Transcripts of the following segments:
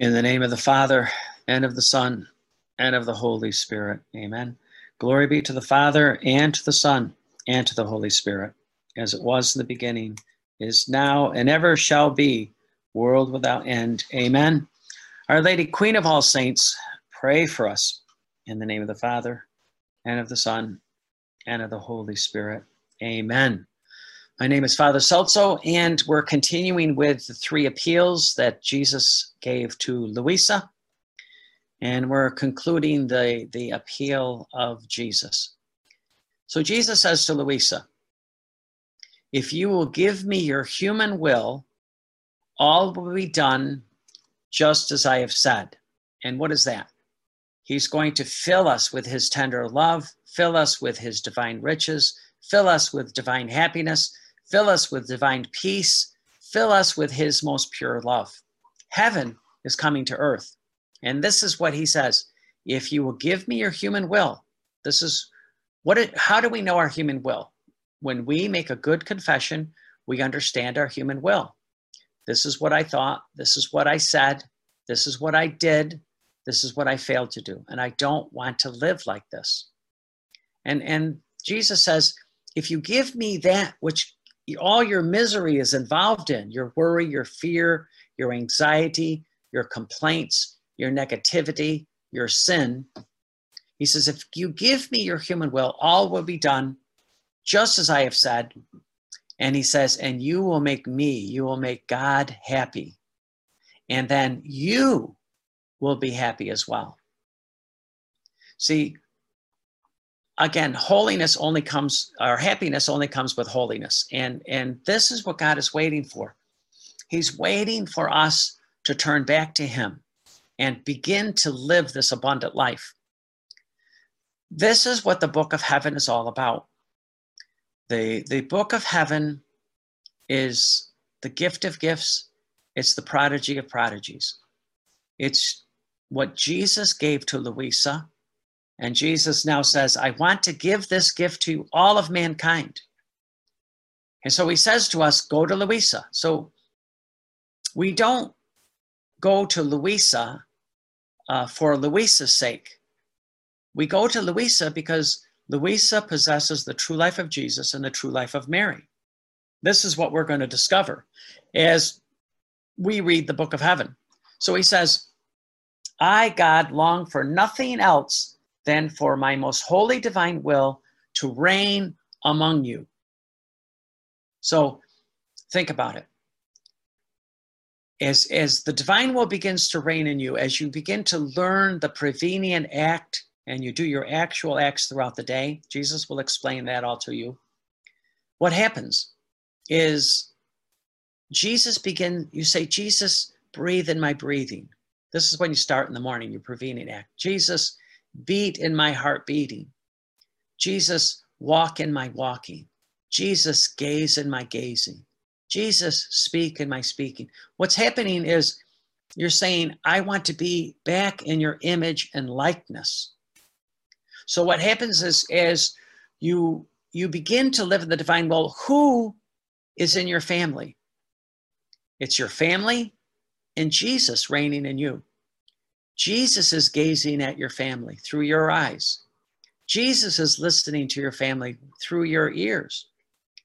In the name of the Father, and of the Son, and of the Holy Spirit. Amen. Glory be to the Father, and to the Son, and to the Holy Spirit, as it was in the beginning, is now, and ever shall be, world without end. Amen. Our Lady, Queen of all saints, pray for us. In the name of the Father, and of the Son, and of the Holy Spirit. Amen. My name is Father Celso, and we're continuing with the three appeals that Jesus gave to Louisa. And we're concluding the, the appeal of Jesus. So Jesus says to Louisa, If you will give me your human will, all will be done just as I have said. And what is that? He's going to fill us with his tender love, fill us with his divine riches, fill us with divine happiness Fill us with divine peace. Fill us with his most pure love. Heaven is coming to earth. And this is what he says If you will give me your human will, this is what it, how do we know our human will? When we make a good confession, we understand our human will. This is what I thought. This is what I said. This is what I did. This is what I failed to do. And I don't want to live like this. And, and Jesus says, if you give me that which all your misery is involved in your worry, your fear, your anxiety, your complaints, your negativity, your sin. He says, If you give me your human will, all will be done just as I have said. And he says, And you will make me, you will make God happy. And then you will be happy as well. See, again holiness only comes or happiness only comes with holiness. And and this is what god is waiting for. He's waiting for us to turn back to him and begin to live this abundant life. This is what the book of heaven is all about. The the book of heaven is the gift of gifts. It's the prodigy of prodigies. It's what jesus gave to louisa and Jesus now says, I want to give this gift to all of mankind. And so he says to us, Go to Louisa. So we don't go to Louisa uh, for Louisa's sake. We go to Louisa because Louisa possesses the true life of Jesus and the true life of Mary. This is what we're going to discover as we read the book of heaven. So he says, I, God, long for nothing else than for my most holy divine will to reign among you. So think about it. As, as the divine will begins to reign in you, as you begin to learn the prevenient act and you do your actual acts throughout the day, Jesus will explain that all to you. What happens is Jesus begin, you say, Jesus, breathe in my breathing. This is when you start in the morning, your prevenient act. Jesus, beat in my heart beating. Jesus, walk in my walking. Jesus, gaze in my gazing. Jesus, speak in my speaking. What's happening is you're saying, I want to be back in your image and likeness. So what happens is as you you begin to live in the divine will, who is in your family? It's your family and Jesus reigning in you. Jesus is gazing at your family through your eyes. Jesus is listening to your family through your ears.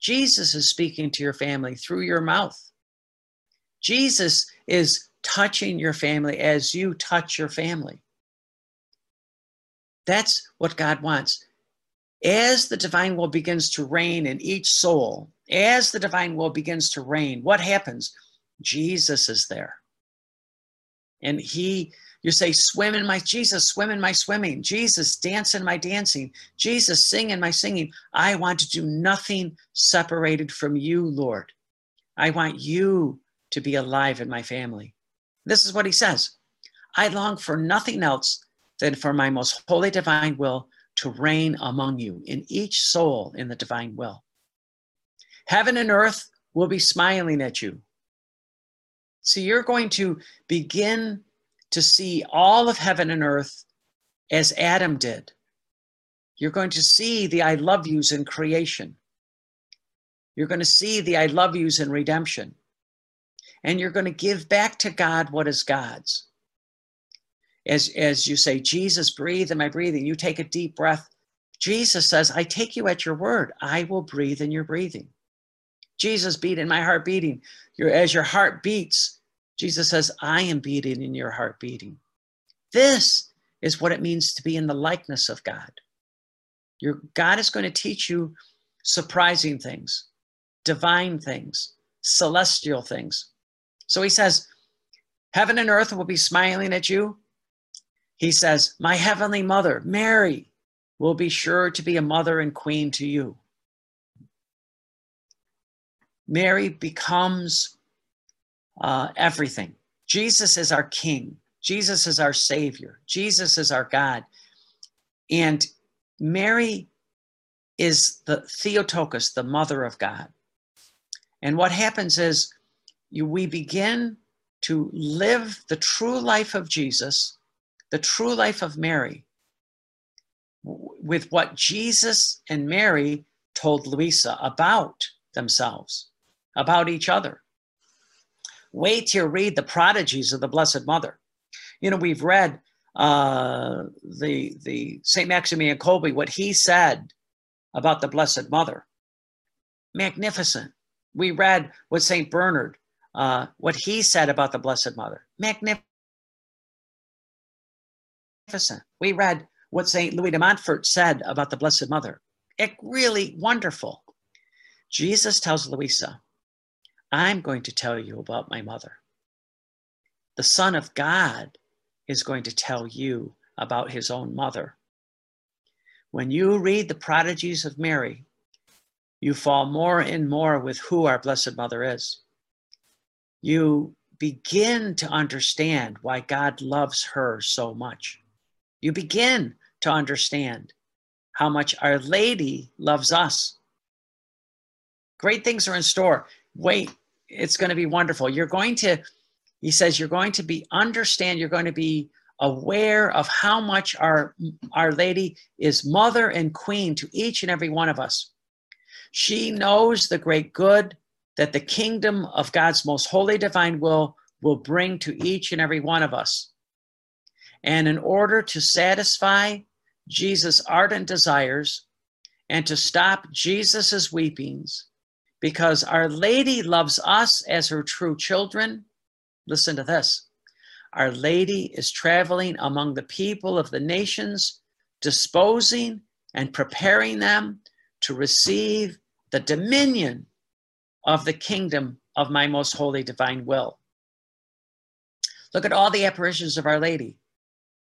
Jesus is speaking to your family through your mouth. Jesus is touching your family as you touch your family. That's what God wants. As the divine will begins to reign in each soul, as the divine will begins to reign, what happens? Jesus is there. And he you say, swim in my Jesus, swim in my swimming. Jesus, dance in my dancing. Jesus, sing in my singing. I want to do nothing separated from you, Lord. I want you to be alive in my family. This is what he says I long for nothing else than for my most holy divine will to reign among you in each soul in the divine will. Heaven and earth will be smiling at you. So you're going to begin to see all of heaven and earth as Adam did. You're going to see the I love yous in creation. You're going to see the I love yous in redemption. And you're going to give back to God what is God's. as, as you say, Jesus, breathe in my breathing, you take a deep breath. Jesus says, I take you at your word. I will breathe in your breathing. Jesus beat in my heart beating. Your, as your heart beats, Jesus says, I am beating in your heart beating. This is what it means to be in the likeness of God. Your God is going to teach you surprising things, divine things, celestial things. So he says, Heaven and earth will be smiling at you. He says, My heavenly mother, Mary, will be sure to be a mother and queen to you. Mary becomes uh, everything. Jesus is our king. Jesus is our savior. Jesus is our God. And Mary is the Theotokos, the mother of God. And what happens is you, we begin to live the true life of Jesus, the true life of Mary, with what Jesus and Mary told Louisa about themselves, about each other. Wait till you read the prodigies of the Blessed Mother. You know, we've read uh, the the Saint Maximilian Kolbe, what he said about the Blessed Mother. Magnificent. We read what Saint Bernard, uh, what he said about the Blessed Mother. Magnificent. We read what Saint Louis de Montfort said about the Blessed Mother. It really wonderful. Jesus tells Louisa, I'm going to tell you about my mother. The Son of God is going to tell you about his own mother. When you read the prodigies of Mary, you fall more and more with who our Blessed Mother is. You begin to understand why God loves her so much. You begin to understand how much Our Lady loves us. Great things are in store. Wait, it's going to be wonderful. You're going to he says you're going to be understand, you're going to be aware of how much our our lady is mother and queen to each and every one of us. She knows the great good that the kingdom of God's most holy divine will will bring to each and every one of us. And in order to satisfy Jesus' ardent desires and to stop Jesus's weepings, because Our Lady loves us as her true children, Listen to this. Our Lady is traveling among the people of the nations, disposing and preparing them to receive the dominion of the kingdom of my most holy divine will. Look at all the apparitions of Our Lady,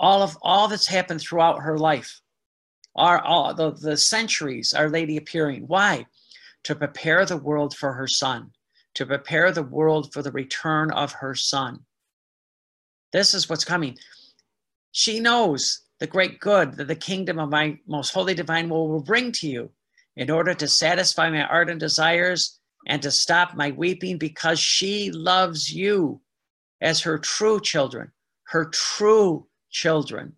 all of all that's happened throughout her life, are all the, the centuries Our Lady appearing. Why? To prepare the world for her son to prepare the world for the return of her son. This is what's coming. She knows the great good that the kingdom of my most holy divine will will bring to you in order to satisfy my ardent desires and to stop my weeping because she loves you as her true children, her true children.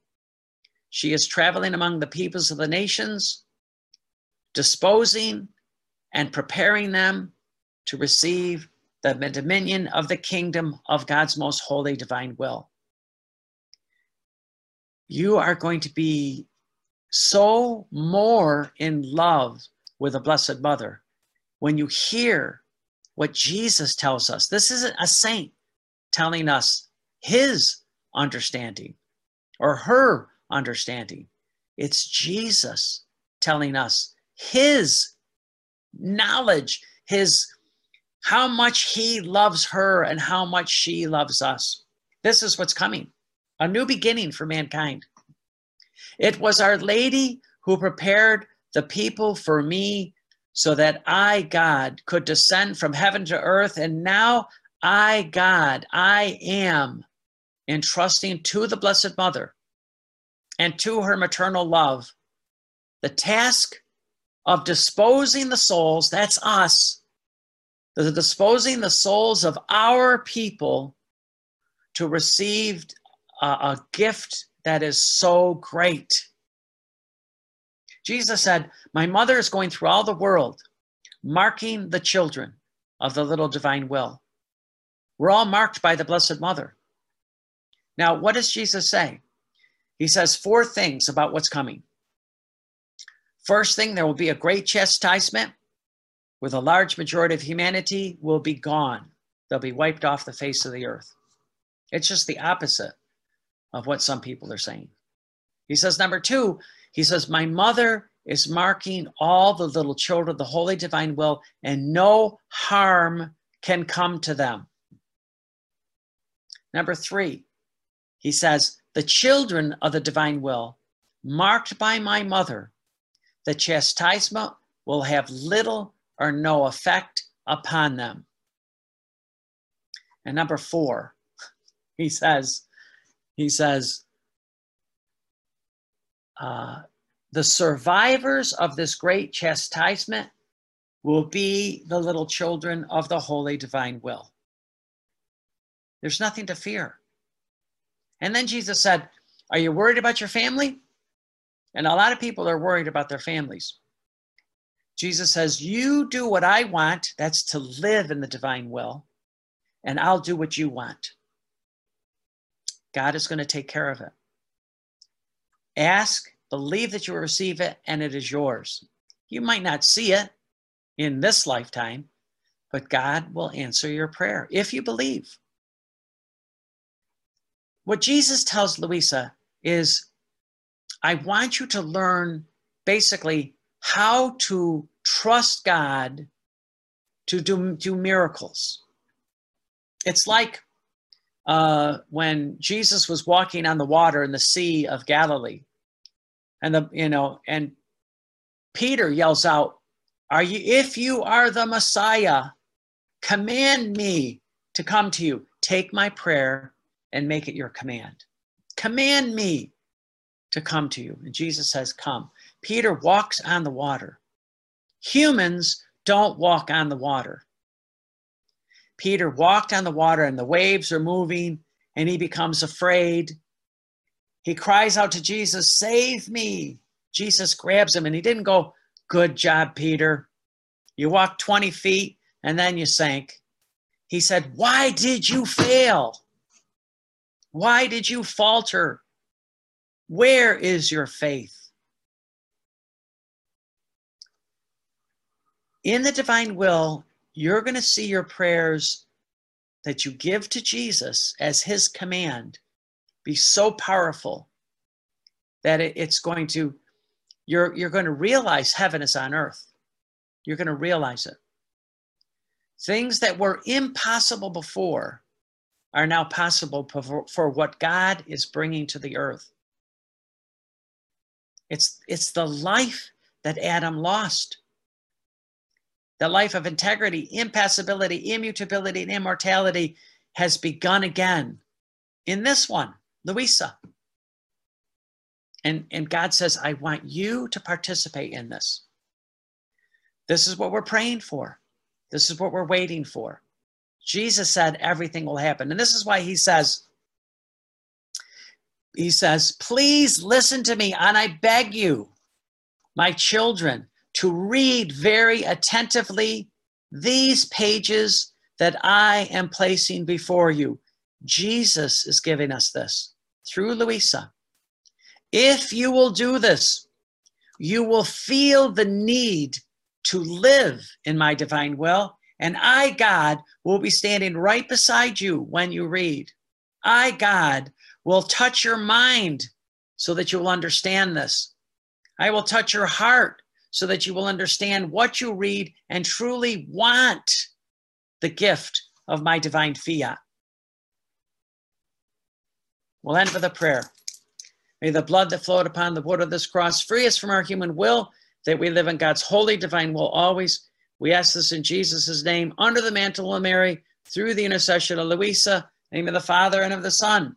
She is traveling among the peoples of the nations, disposing and preparing them to receive the dominion of the kingdom of God's most holy divine will. You are going to be so more in love with the Blessed Mother when you hear what Jesus tells us. This isn't a saint telling us his understanding or her understanding. It's Jesus telling us his knowledge, his how much he loves her and how much she loves us. This is what's coming a new beginning for mankind. It was Our Lady who prepared the people for me so that I, God, could descend from heaven to earth. And now I, God, I am entrusting to the Blessed Mother and to her maternal love the task of disposing the souls, that's us, the disposing the souls of our people to receive a, a gift that is so great. Jesus said, My mother is going through all the world, marking the children of the little divine will. We're all marked by the Blessed Mother. Now, what does Jesus say? He says four things about what's coming. First thing, there will be a great chastisement where the large majority of humanity will be gone. They'll be wiped off the face of the earth. It's just the opposite of what some people are saying. He says, number two, he says, My mother is marking all the little children the holy divine will, and no harm can come to them. Number three, he says, The children of the divine will, marked by my mother, the chastisement will have little or no effect upon them. And number four, he says, he says, uh, the survivors of this great chastisement will be the little children of the holy divine will. There's nothing to fear. And then Jesus said, Are you worried about your family? And a lot of people are worried about their families. Jesus says, You do what I want, that's to live in the divine will, and I'll do what you want. God is going to take care of it. Ask, believe that you will receive it, and it is yours. You might not see it in this lifetime, but God will answer your prayer if you believe. What Jesus tells Louisa is I want you to learn basically how to trust God to do, do miracles. It's like uh, when Jesus was walking on the water in the Sea of Galilee, and the you know, and Peter yells out, "Are you? If you are the Messiah, command me to come to you. Take my prayer and make it your command. Command me to come to you." And Jesus says, "Come." Peter walks on the water. Humans don't walk on the water. Peter walked on the water and the waves are moving and he becomes afraid. He cries out to Jesus, Save me. Jesus grabs him and he didn't go, Good job, Peter. You walked 20 feet and then you sank. He said, Why did you fail? Why did you falter? Where is your faith? In the divine will, you're going to see your prayers that you give to Jesus as his command be so powerful that it's going to you're you're going to realize heaven is on earth. You're going to realize it. Things that were impossible before are now possible for, for what god is bringing to the earth it's it's the life that adam lost the life of integrity, impassibility, immutability, and immortality has begun again in this one, Louisa. And, and God says, I want you to participate in this. This is what we're praying for. This is what we're waiting for. Jesus said everything will happen. And this is why he says, he says, please listen to me, and I beg you, my children, to read very attentively these pages that I am placing before you. Jesus is giving us this through Louisa. If you will do this, you will feel the need to live in my divine will, and I, God, will be standing right beside you when you read. I, God, will touch your mind so that you will understand this. I will touch your heart so that you will understand what you read and truly want the gift of my divine fiat. We'll end with a prayer. May the blood that flowed upon the wood of this cross free us from our human will, that we live in God's holy divine will always. We ask this in Jesus' name, under the mantle of Mary, through the intercession of Louisa, name of the Father and of the Son